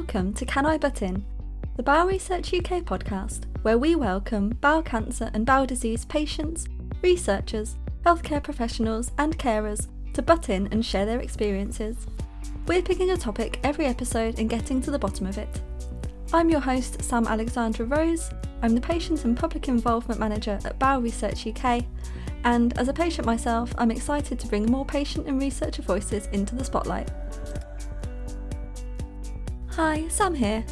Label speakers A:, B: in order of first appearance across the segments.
A: Welcome to Can I Butt In, the Bowel Research UK podcast, where we welcome bowel cancer and bowel disease patients, researchers, healthcare professionals, and carers to butt in and share their experiences. We're picking a topic every episode and getting to the bottom of it. I'm your host, Sam Alexandra Rose. I'm the Patient and Public Involvement Manager at Bowel Research UK, and as a patient myself, I'm excited to bring more patient and researcher voices into the spotlight. Hi, Sam here.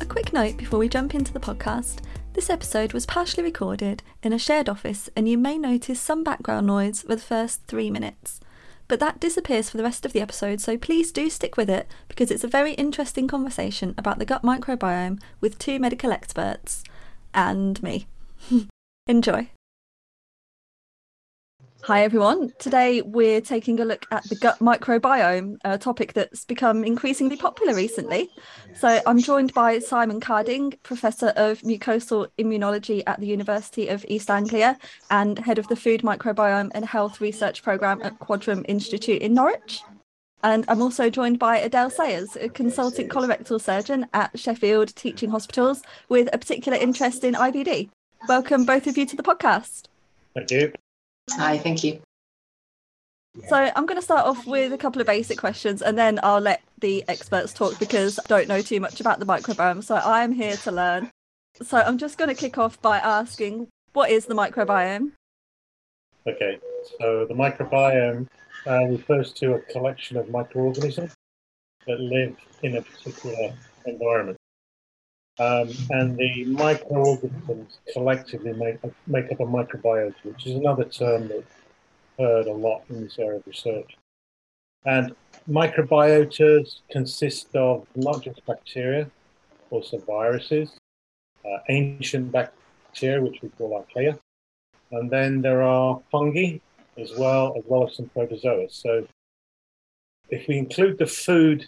A: A quick note before we jump into the podcast. This episode was partially recorded in a shared office, and you may notice some background noise for the first three minutes. But that disappears for the rest of the episode, so please do stick with it because it's a very interesting conversation about the gut microbiome with two medical experts and me. Enjoy. Hi everyone. Today we're taking a look at the gut microbiome, a topic that's become increasingly popular recently. So I'm joined by Simon Carding, Professor of Mucosal Immunology at the University of East Anglia and Head of the Food Microbiome and Health Research Programme at Quadram Institute in Norwich. And I'm also joined by Adele Sayers, a consultant colorectal surgeon at Sheffield Teaching Hospitals with a particular interest in IBD. Welcome both of you to the podcast.
B: Thank you.
C: Hi, thank you.
A: So I'm going to start off with a couple of basic questions and then I'll let the experts talk because I don't know too much about the microbiome. So I'm here to learn. So I'm just going to kick off by asking what is the microbiome?
B: Okay, so the microbiome uh, refers to a collection of microorganisms that live in a particular environment. Um, and the microorganisms collectively make, make up a microbiota, which is another term that's heard a lot in this area of research. And microbiotas consist of not just bacteria, also viruses, uh, ancient bacteria, which we call archaea, and then there are fungi as well, as well as some protozoa. So if we include the food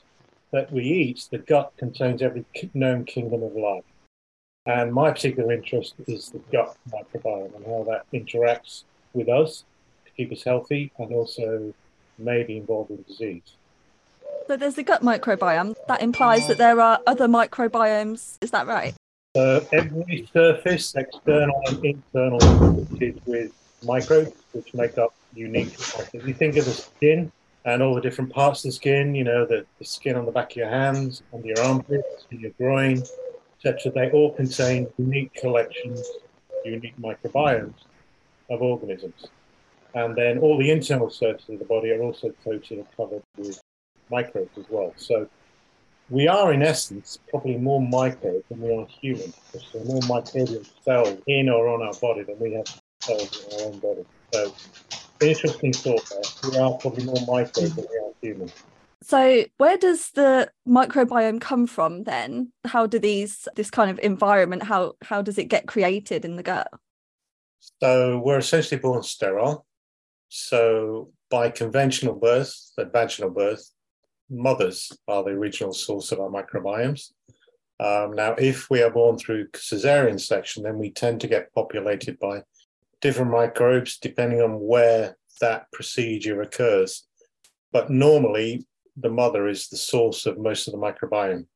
B: that we eat, the gut contains every known kingdom of life. And my particular interest is the gut microbiome and how that interacts with us to keep us healthy and also may be involved in disease.
A: So there's the gut microbiome. That implies that there are other microbiomes. Is that right?
B: So every surface, external and internal, is with microbes, which make up unique. If you think of the skin, and all the different parts of the skin, you know, the, the skin on the back of your hands, under your armpits, in your groin, etc. They all contain unique collections, unique microbiomes of organisms. And then all the internal surfaces of the body are also coated and covered with microbes as well. So we are, in essence, probably more microbes than we are human. There are more microbial cells in or on our body than we have cells in our own body. So interesting thought there. We are probably more microbes than we are human.
A: So where does the microbiome come from then? How do these this kind of environment how how does it get created in the gut?
B: So we're essentially born sterile. So by conventional birth, the vaginal birth, mothers are the original source of our microbiomes. Um, now, if we are born through cesarean section, then we tend to get populated by different microbes depending on where that procedure occurs. But normally, the mother is the source of most of the microbiome.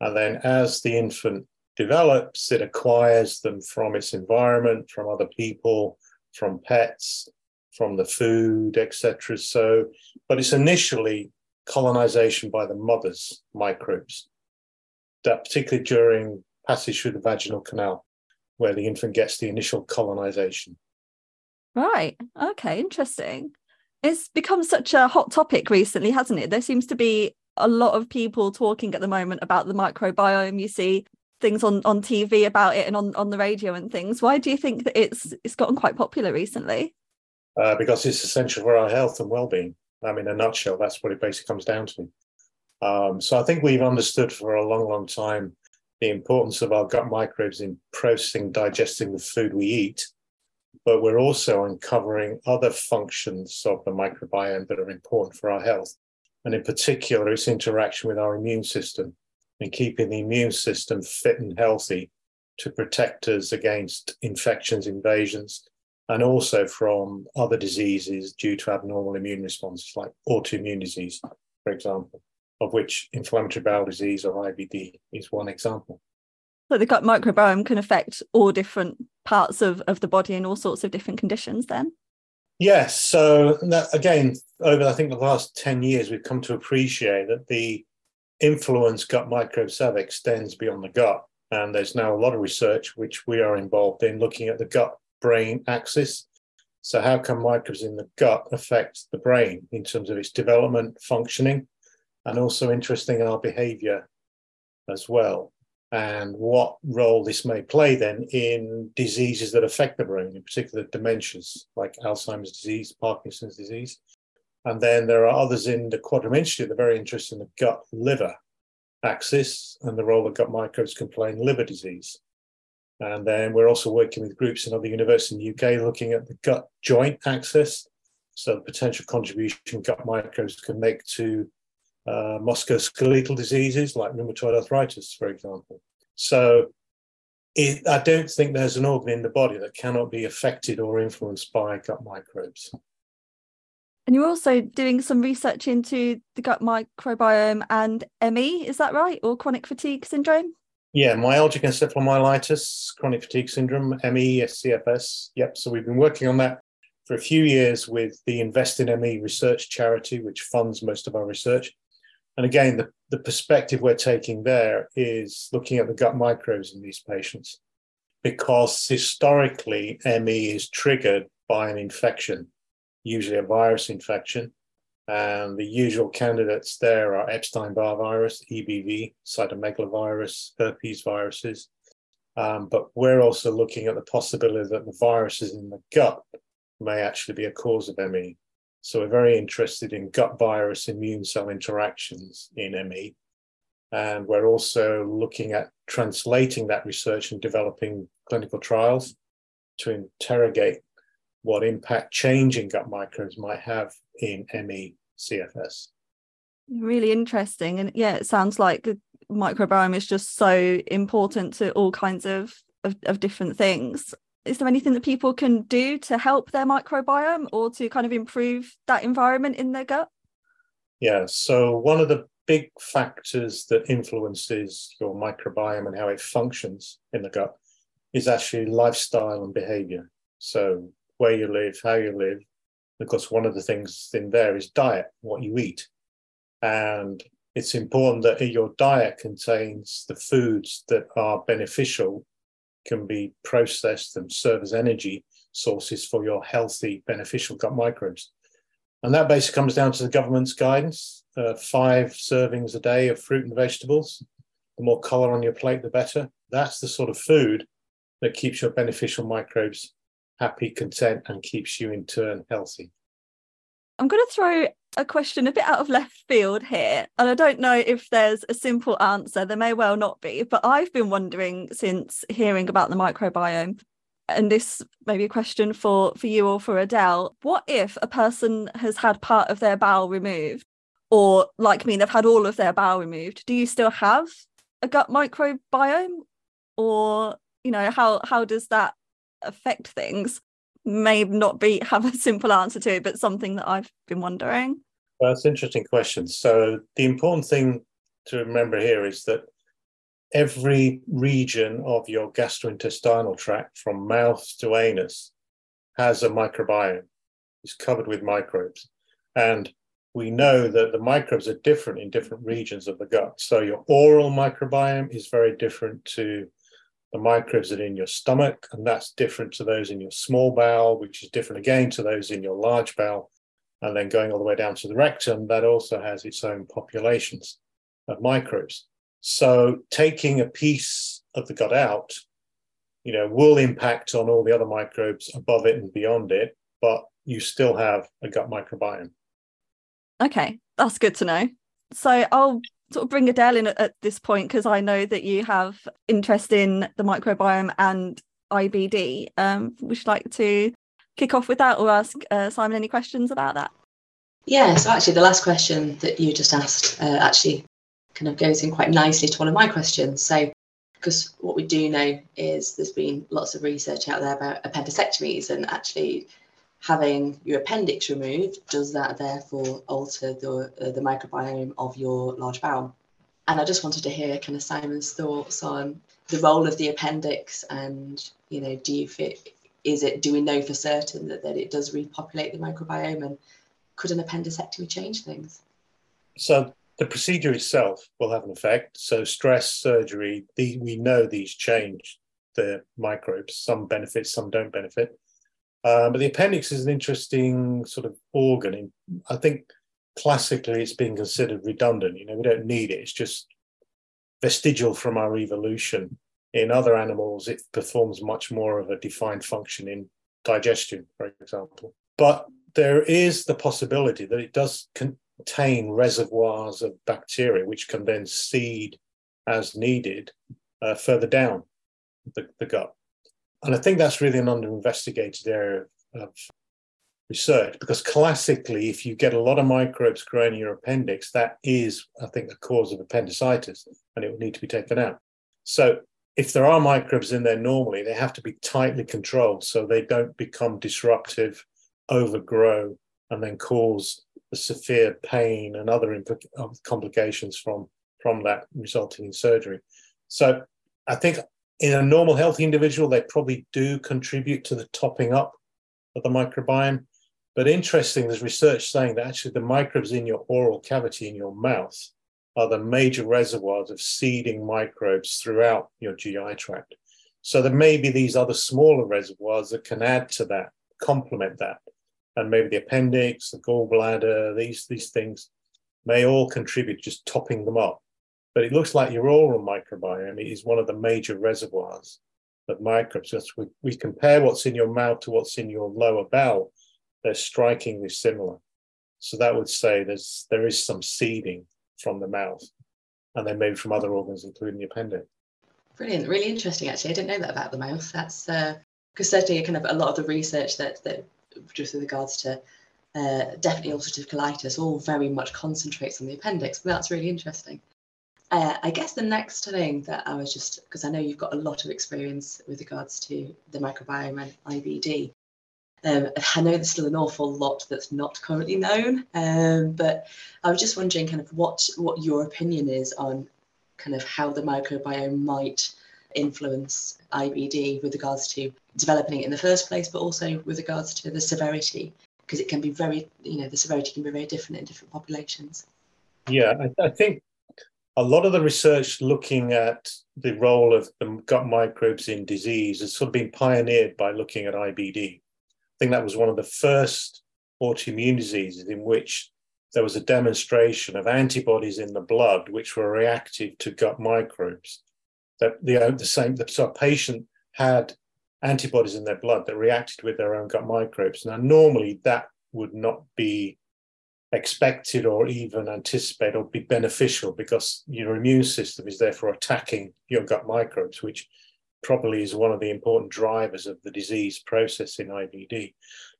B: And then as the infant develops, it acquires them from its environment, from other people, from pets, from the food, etc. So, but it's initially colonization by the mother's microbes, that particularly during passage through the vaginal canal where the infant gets the initial colonization.
A: Right. Okay. Interesting. It's become such a hot topic recently, hasn't it? There seems to be a lot of people talking at the moment about the microbiome. You see things on, on TV about it and on, on the radio and things. Why do you think that it's it's gotten quite popular recently?
B: Uh, because it's essential for our health and well-being. I mean, in a nutshell, that's what it basically comes down to. Um, so I think we've understood for a long, long time the importance of our gut microbes in processing, digesting the food we eat, but we're also uncovering other functions of the microbiome that are important for our health. And in particular, its interaction with our immune system and keeping the immune system fit and healthy to protect us against infections, invasions, and also from other diseases due to abnormal immune responses like autoimmune disease, for example. Of which inflammatory bowel disease or IBD is one example.
A: So the gut microbiome can affect all different parts of, of the body and all sorts of different conditions then?
B: Yes. So that, again, over I think the last 10 years, we've come to appreciate that the influence gut microbes have extends beyond the gut. And there's now a lot of research which we are involved in looking at the gut brain axis. So, how can microbes in the gut affect the brain in terms of its development, functioning, and also interesting in our behavior as well? And what role this may play then in diseases that affect the brain, in particular dementias like Alzheimer's disease, Parkinson's disease. And then there are others in the Quadram institute that are very interested in the gut liver axis and the role that gut microbes can play in liver disease. And then we're also working with groups in other universities in the UK looking at the gut joint axis. So the potential contribution gut microbes can make to uh, musculoskeletal diseases like rheumatoid arthritis, for example. So it, I don't think there's an organ in the body that cannot be affected or influenced by gut microbes.
A: And you're also doing some research into the gut microbiome and ME, is that right? Or chronic fatigue syndrome?
B: Yeah, myalgic encephalomyelitis, chronic fatigue syndrome, ME, CFS. Yep. So we've been working on that for a few years with the Invest in ME research charity, which funds most of our research. And again, the, the perspective we're taking there is looking at the gut microbes in these patients because historically ME is triggered by an infection usually a virus infection. And the usual candidates there are Epstein Barr virus, EBV, cytomegalovirus, herpes viruses. Um, but we're also looking at the possibility that the viruses in the gut may actually be a cause of ME. So we're very interested in gut virus immune cell interactions in ME. And we're also looking at translating that research and developing clinical trials to interrogate what impact changing gut microbes might have in ME CFS.
A: Really interesting. And yeah, it sounds like the microbiome is just so important to all kinds of, of, of different things. Is there anything that people can do to help their microbiome or to kind of improve that environment in their gut?
B: Yeah, so one of the big factors that influences your microbiome and how it functions in the gut is actually lifestyle and behavior. So where you live, how you live. Because one of the things in there is diet, what you eat. And it's important that your diet contains the foods that are beneficial, can be processed and serve as energy sources for your healthy, beneficial gut microbes. And that basically comes down to the government's guidance uh, five servings a day of fruit and vegetables. The more color on your plate, the better. That's the sort of food that keeps your beneficial microbes happy, content, and keeps you in turn healthy?
A: I'm going to throw a question a bit out of left field here. And I don't know if there's a simple answer. There may well not be. But I've been wondering since hearing about the microbiome, and this may be a question for, for you or for Adele. What if a person has had part of their bowel removed, or like me, they've had all of their bowel removed? Do you still have a gut microbiome? Or, you know, how how does that affect things may not be have a simple answer to it, but something that I've been wondering.
B: Well, that's an interesting question. So the important thing to remember here is that every region of your gastrointestinal tract, from mouth to anus, has a microbiome. It's covered with microbes. And we know that the microbes are different in different regions of the gut. So your oral microbiome is very different to the microbes that are in your stomach, and that's different to those in your small bowel, which is different again to those in your large bowel. And then going all the way down to the rectum, that also has its own populations of microbes. So taking a piece of the gut out, you know, will impact on all the other microbes above it and beyond it, but you still have a gut microbiome.
A: Okay, that's good to know. So I'll sort of bring Adele in at, at this point because I know that you have interest in the microbiome and IBD. Um, would you like to kick off with that or ask uh, Simon any questions about that?
C: Yeah, so actually, the last question that you just asked uh, actually kind of goes in quite nicely to one of my questions. So, because what we do know is there's been lots of research out there about appendicectomies, and actually, having your appendix removed, does that therefore alter the, uh, the microbiome of your large bowel? And I just wanted to hear kind of Simon's thoughts on the role of the appendix and, you know, do you fit, is it, do we know for certain that, that it does repopulate the microbiome and could an appendicectomy change things?
B: So the procedure itself will have an effect. So stress, surgery, the, we know these change the microbes. Some benefit, some don't benefit. Um, but the appendix is an interesting sort of organ. I think classically it's been considered redundant. You know, we don't need it. It's just vestigial from our evolution. In other animals, it performs much more of a defined function in digestion, for example. But there is the possibility that it does contain reservoirs of bacteria, which can then seed as needed uh, further down the, the gut. And I think that's really an under-investigated area of research because classically, if you get a lot of microbes growing in your appendix, that is, I think, the cause of appendicitis and it would need to be taken out. So if there are microbes in there normally, they have to be tightly controlled so they don't become disruptive, overgrow, and then cause severe pain and other complications from, from that resulting in surgery. So I think in a normal healthy individual, they probably do contribute to the topping up of the microbiome. But interesting, there's research saying that actually the microbes in your oral cavity in your mouth are the major reservoirs of seeding microbes throughout your GI tract. So there may be these other smaller reservoirs that can add to that, complement that. And maybe the appendix, the gallbladder, these, these things may all contribute, just topping them up. But it looks like your oral microbiome is one of the major reservoirs of microbes. As we, we compare what's in your mouth to what's in your lower bowel, they're strikingly similar. So that would say there's there is some seeding from the mouth, and then maybe from other organs, including the appendix.
C: Brilliant, really interesting. Actually, I didn't know that about the mouth. That's because uh, certainly kind of a lot of the research that that just with regards to uh, definitely ulcerative colitis all very much concentrates on the appendix. But that's really interesting. Uh, I guess the next thing that I was just, because I know you've got a lot of experience with regards to the microbiome and IBD. Um, I know there's still an awful lot that's not currently known, um, but I was just wondering kind of what, what your opinion is on kind of how the microbiome might influence IBD with regards to developing it in the first place, but also with regards to the severity, because it can be very, you know, the severity can be very different in different populations.
B: Yeah, I, I think a lot of the research looking at the role of the gut microbes in disease has sort of been pioneered by looking at IBD. I think that was one of the first autoimmune diseases in which there was a demonstration of antibodies in the blood which were reactive to gut microbes. That the, uh, the same, so a patient had antibodies in their blood that reacted with their own gut microbes. Now, normally that would not be expected or even anticipate or be beneficial because your immune system is therefore attacking your gut microbes, which probably is one of the important drivers of the disease process in IBD.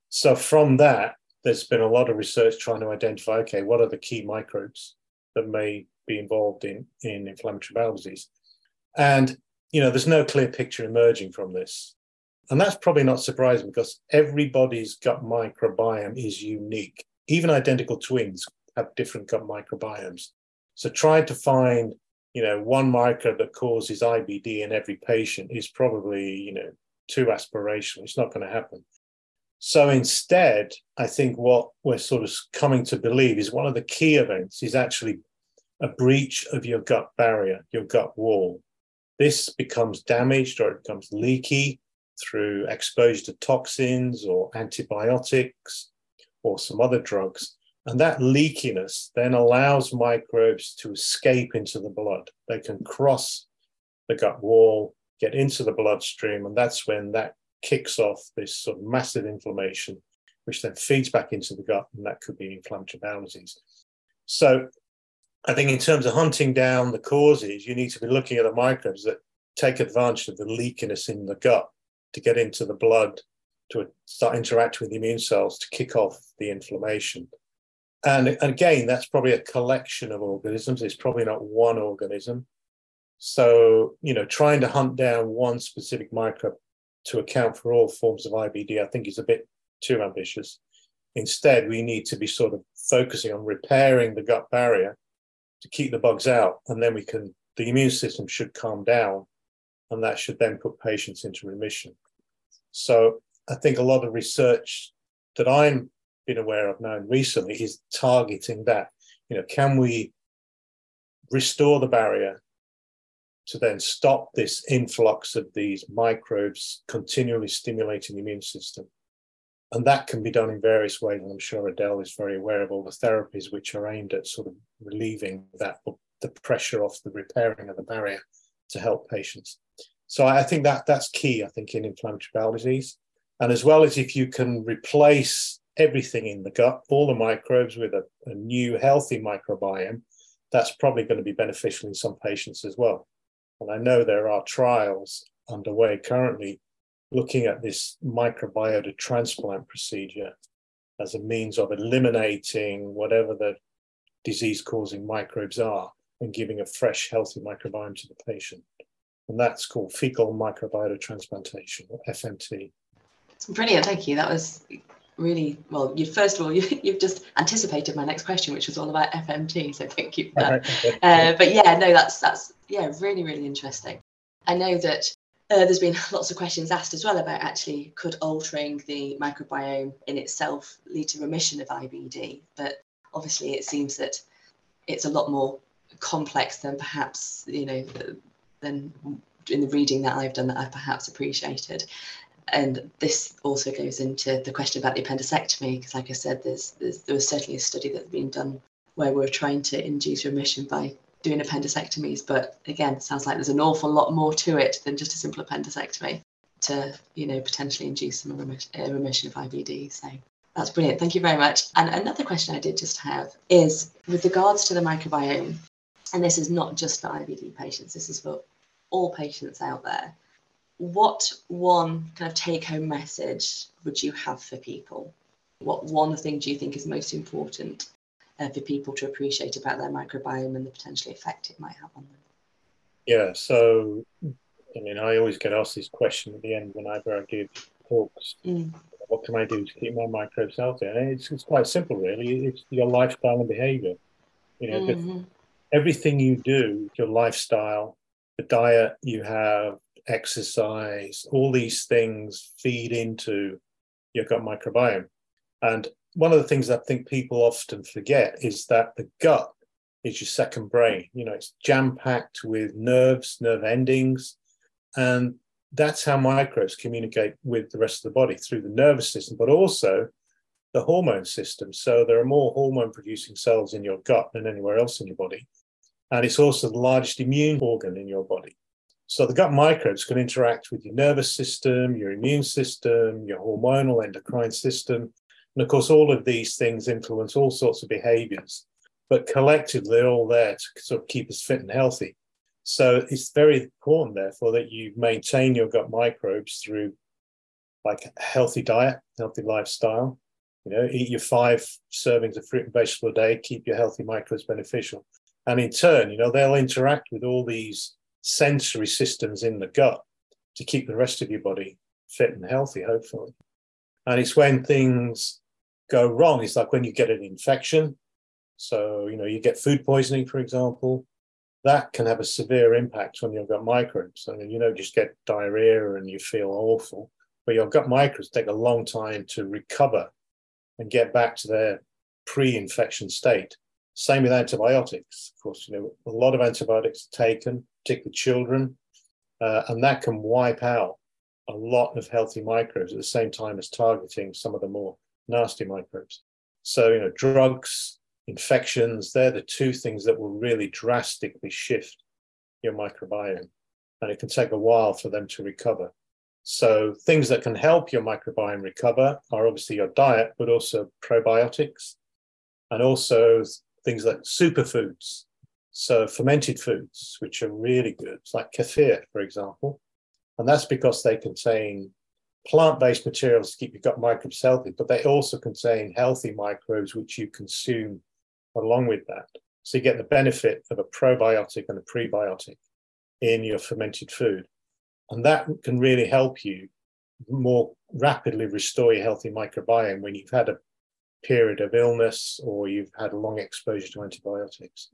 B: So from that, there's been a lot of research trying to identify, okay, what are the key microbes that may be involved in, in inflammatory bowel disease? And, you know, there's no clear picture emerging from this. And that's probably not surprising because everybody's gut microbiome is unique even identical twins have different gut microbiomes. So trying to find, you know, one microbe that causes IBD in every patient is probably, you know, too aspirational. It's not going to happen. So instead, I think what we're sort of coming to believe is one of the key events is actually a breach of your gut barrier, your gut wall. This becomes damaged or it becomes leaky through exposure to toxins or antibiotics or some other drugs. And that leakiness then allows microbes to escape into the blood. They can cross the gut wall, get into the bloodstream, and that's when that kicks off this sort of massive inflammation, which then feeds back into the gut, and that could be inflammatory bowel disease. So I think in terms of hunting down the causes, you need to be looking at the microbes that take advantage of the leakiness in the gut to get into the blood to start interacting with the immune cells to kick off the inflammation. And, and again, that's probably a collection of organisms. It's probably not one organism. So, you know, trying to hunt down one specific microbe to account for all forms of IBD, I think is a bit too ambitious. Instead, we need to be sort of focusing on repairing the gut barrier to keep the bugs out, and then we can the immune system should calm down, and that should then put patients into remission. So I think a lot of research that I'm been aware of now recently is targeting that. You know, can we restore the barrier to then stop this influx of these microbes continually stimulating the immune system? And that can be done in various ways. And I'm sure Adele is very aware of all the therapies which are aimed at sort of relieving that the pressure off the repairing of the barrier to help patients. So I think that that's key, I think, in inflammatory bowel disease. And as well as if you can replace everything in the gut, all the microbes with a, a new healthy microbiome, that's probably going to be beneficial in some patients as well. And I know there are trials underway currently looking at this microbiota transplant procedure as a means of eliminating whatever the disease causing microbes are and giving a fresh, healthy microbiome to the patient. And that's called fecal microbiota transplantation, or FMT.
C: Brilliant, thank you. That was really well. You first of all, you, have just anticipated my next question, which was all about FMT. So thank you for that. Uh, but yeah, no, that's that's yeah, really really interesting. I know that uh, there's been lots of questions asked as well about actually could altering the microbiome in itself lead to remission of IBD, but obviously it seems that it's a lot more complex than perhaps you know than in the reading that I've done that I've perhaps appreciated. And this also goes into the question about the appendicectomy, because like I said, there's, there's there was certainly a study that's been done where we're trying to induce remission by doing appendectomies. But again, sounds like there's an awful lot more to it than just a simple appendicectomy to, you know, potentially induce some remission, uh, remission of IBD. So that's brilliant. Thank you very much. And another question I did just have is with regards to the microbiome, and this is not just for IBD patients, this is for all patients out there. What one kind of take home message would you have for people? What one thing do you think is most important uh, for people to appreciate about their microbiome and the potential effect it might have on them?
B: Yeah, so I mean, I always get asked this question at the end whenever I give talks. Mm. What can I do to keep my microbes healthy? And it's, it's quite simple, really. It's your lifestyle and behavior. You know, mm-hmm. everything you do, your lifestyle, the diet you have, exercise, all these things feed into your gut microbiome. And one of the things I think people often forget is that the gut is your second brain. You know, it's jam packed with nerves, nerve endings, and that's how microbes communicate with the rest of the body through the nervous system, but also the hormone system. So there are more hormone producing cells in your gut than anywhere else in your body. And it's also the largest immune organ in your body. So the gut microbes can interact with your nervous system, your immune system, your hormonal endocrine system, and of course, all of these things influence all sorts of behaviors, but collectively, they're all there to sort of keep us fit and healthy. So it's very important, therefore, that you maintain your gut microbes through like a healthy diet, healthy lifestyle. You know, eat your five servings of fruit and vegetable a day, keep your healthy microbes beneficial. And in turn, you know, they'll interact with all these sensory systems in the gut to keep the rest of your body fit and healthy, hopefully. And it's when things go wrong. It's like when you get an infection. So, you know, you get food poisoning, for example, that can have a severe impact on your gut microbes. I mean, you know, just get diarrhea and you feel awful, but your gut microbes take a long time to recover and get back to their pre-infection state. Same with antibiotics. Of course, you know, a lot of antibiotics are taken, particularly children, uh, and that can wipe out a lot of healthy microbes at the same time as targeting some of the more nasty microbes. So, you know, drugs, infections, they're the two things that will really drastically shift your microbiome. And it can take a while for them to recover. So, things that can help your microbiome recover are obviously your diet, but also probiotics and also things like superfoods. So, fermented foods, which are really good, like kefir, for example. And that's because they contain plant-based materials to keep your gut microbes healthy, but they also contain healthy microbes which you consume along with that. So you get the benefit of a probiotic and a prebiotic in your fermented food. And that can really help you more rapidly restore your healthy microbiome when you've had a period of illness or you've had a long exposure to antibiotics.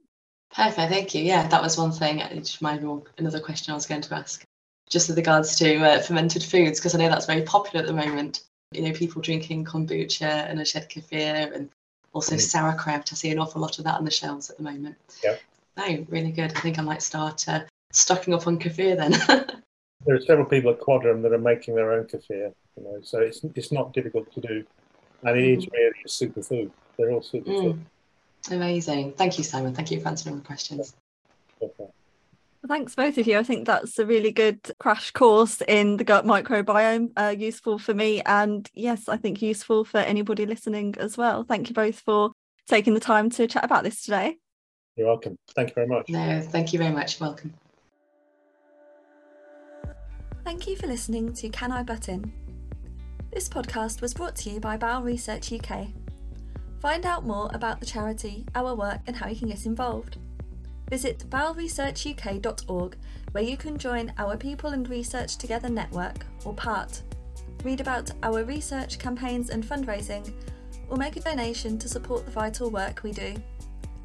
C: Perfect, thank you. Yeah, that was one thing. It just reminded me of another question I was going to ask, just with regards to uh, fermented foods, because I know that's very popular at the moment. You know, people drinking kombucha and a shed kefir and also mm. sauerkraut. I see an awful lot of that on the shelves at the moment.
B: Yeah.
C: No, really good. I think I might start uh, stocking up on kefir then.
B: there are several people at Quadram that are making their own kefir, you know, so it's it's not difficult to do, and it is mm. really a superfood. They're all superfood.
C: Mm. Amazing. Thank you, Simon. Thank you for answering the questions.
A: Okay. Thanks, both of you. I think that's a really good crash course in the gut microbiome, uh, useful for me, and yes, I think useful for anybody listening as well. Thank you both for taking the time to chat about this today.
B: You're welcome. Thank you very much.
C: No, thank you very much. Welcome.
A: Thank you for listening to Can I Butt In? This podcast was brought to you by Bowel Research UK. Find out more about the charity, our work, and how you can get involved. Visit bowelresearchuk.org where you can join our People and Research Together network or part, read about our research campaigns and fundraising, or make a donation to support the vital work we do.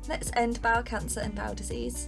A: Let's end bowel cancer and bowel disease.